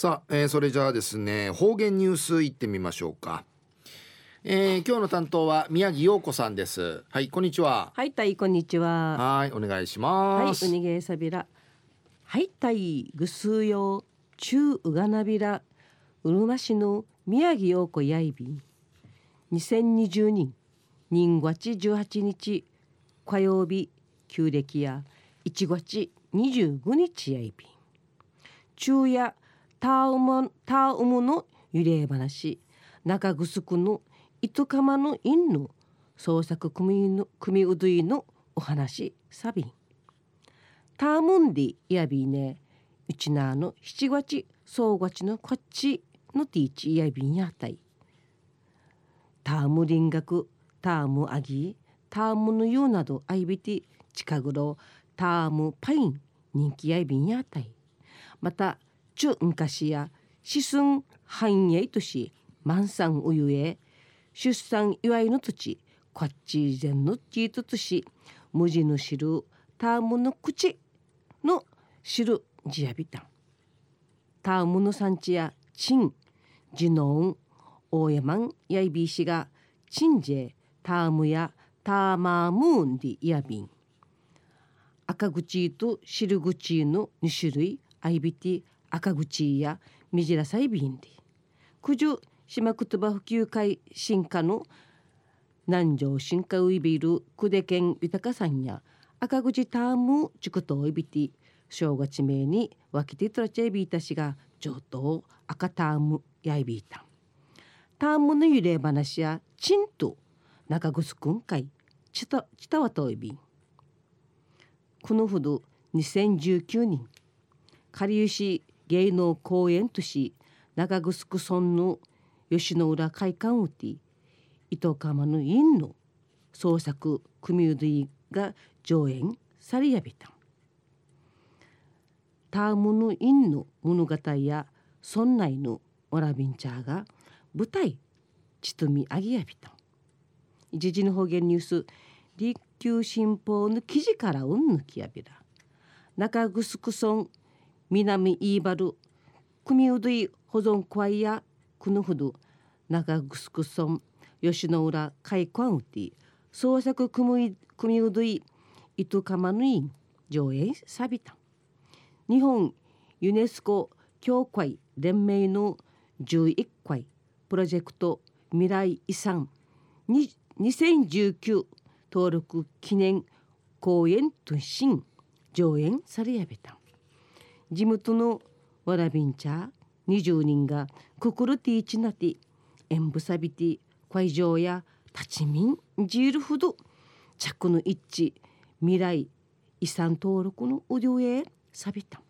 さあ、えー、それじゃあですね方言ニュースいってみましょうか。えー、今日の担当は宮城陽子さんです。はいこんにちは。はいたいこんにちは。はいお願いします。はいうにげさびら。はいたいぐすうよ中うがなびら。うるま市の宮城陽子やいびん。2020年人月18日火曜日旧暦や1月25日やいびん。昼夜タウムタウムの揺れ話。中城の糸釜の犬の創作組の組うどいのお話。サビ。ンタームンディやびね。うちなの七月総月のこっちのティーチやびんやたい。ターム林学タームアギタームのようなどあいびて近頃タームパイン人気やびんやたい。また中昔や子孫繁栄とし万産うゆえ出産祝いの土地こっち前のちとつし無地の知るタームの口の知るじやびたんタームの産地やチンジノン大山やいびしがチンジェタームやターマームーンディやびん。赤口と汁口の2種類アイビティ赤口やみじらさいびんで九十島言葉普及会進化の南城進化ウイビル久手県豊さんや赤口ターム地区といびて正月名にわきてとらちゃいびいたしが上等赤タームやいびいたタームの揺れ話やチンと中ぐすくんかいちたちたわといびんこのほど2019年かりゆし芸能公演都市長城村の吉野浦会館うて糸釜の院の創作組うどいが上演されやびた。タームの院の物語や村内のわらびんちゃーが舞台ちとみあげやびた。一時の方言ニュース立旧新報の記事からうんぬきやびら中城村南イーバル組うどい保存会やくぬふど長城村吉野浦海館うて創作組組うどい糸釜のい上演さびた日本ユネスコ協会連盟の11回プロジェクト未来遺産2019登録記念公演と新上演されやびた地元のわらびんちゃ20人がくくるティーチナティエンブサビティ会場や立ち民ジールフド着の一致未来遺産登録のお料へさびた。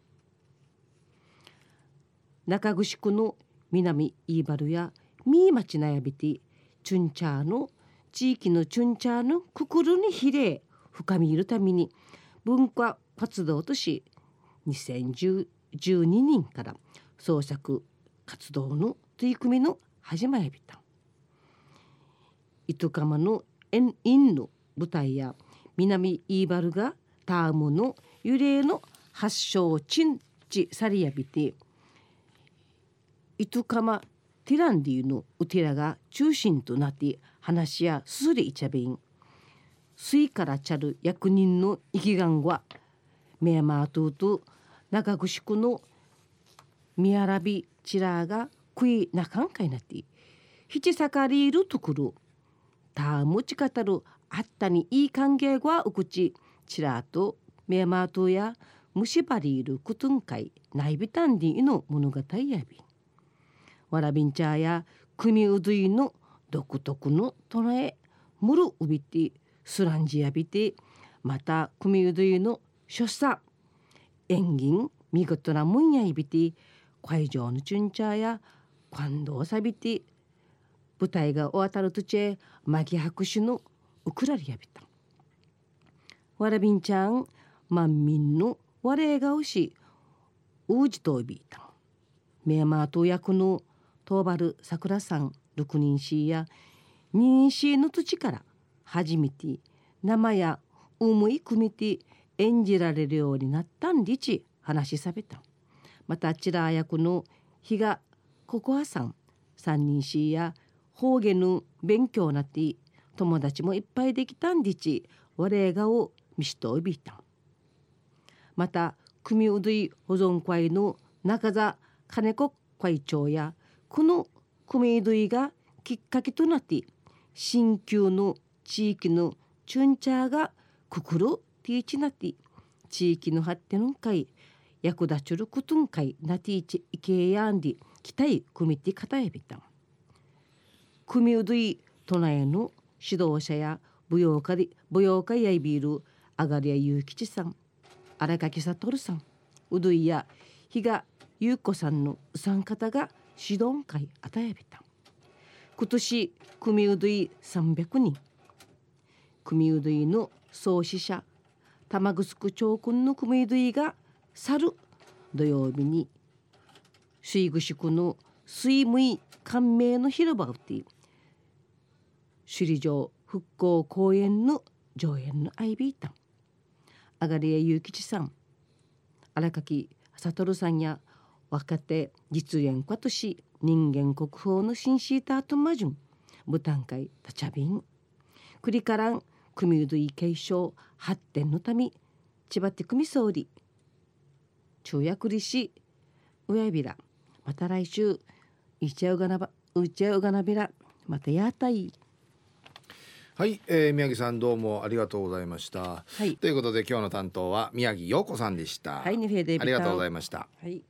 中城区の南イーバルやミー町なやびてチュンチャーの地域のチュンチャーのくくるに比例深みいるために文化活動とし2012年から創作活動の取り組みの始まりびた。糸釜の円ンの舞台や南イーバルがタームの揺れの発祥鎮地さりやびて糸釜ティランディのお寺が中心となって話やすすりいちゃべん水からちゃる役人の生きがんはミヤマートと中城のミヤラビチラーが食いなかんかいなって。ひちさかりいるとくるたむちかたる。あったにいい歓迎はうくち。チラーとミヤマートゥや虫歯りいるくとんかい。ないびたんでいの物語やびわらびんちゃや組うどいの独特の唱え。むるうびて。スランジやびて。また組うどいの所作演技見事なもんやいびて会場のチュンチャーや感動さびて舞台が終わたるとちえ巻き拍手のウクラリやびたわらびんちゃん万民のわれがおしうじとびいたメーマーと役のトーバルさくらさん六人しや二人しの土から初めて生や思い組みて演じられるようになったんりち話しさべた。またあちら役の日がココアさん三人しや方言の勉強なって友達もいっぱいできたんでち我がを見しといびた。また組うどい保存会の中座金子会長やこの組どいがきっかけとなって新旧の地域のチュンチャーがくくるティーチなって地域の発展の会役立ちることん会なティーチイケヤンディ期待組みてかたえびた組うどい都内の指導者や舞踊家で舞踊家やいびるあがりやゆうきちさん。荒垣悟さん。うどいや比嘉優子さんの三方が指導会与えびた今年組うどい300人組うどいの創始者玉城町君の組うどいが去る土曜日に水具宿の水無感銘の広場をて首里城復興公園の上演のアイビータンあがりえゆうきちさん荒垣悟さんや若手実演家とし人間国宝の新シータートマジュン武漢会タチャビンクリカラン組うどい継承発展のため千葉手組総理中役りし親びらまた来週いちゃうがなばうちゃうがなびらまたやたいはい、えー、宮城さんどうもありがとうございました。はいということで今日の担当は宮城陽子さんでした。はい、ありがとうございました。はい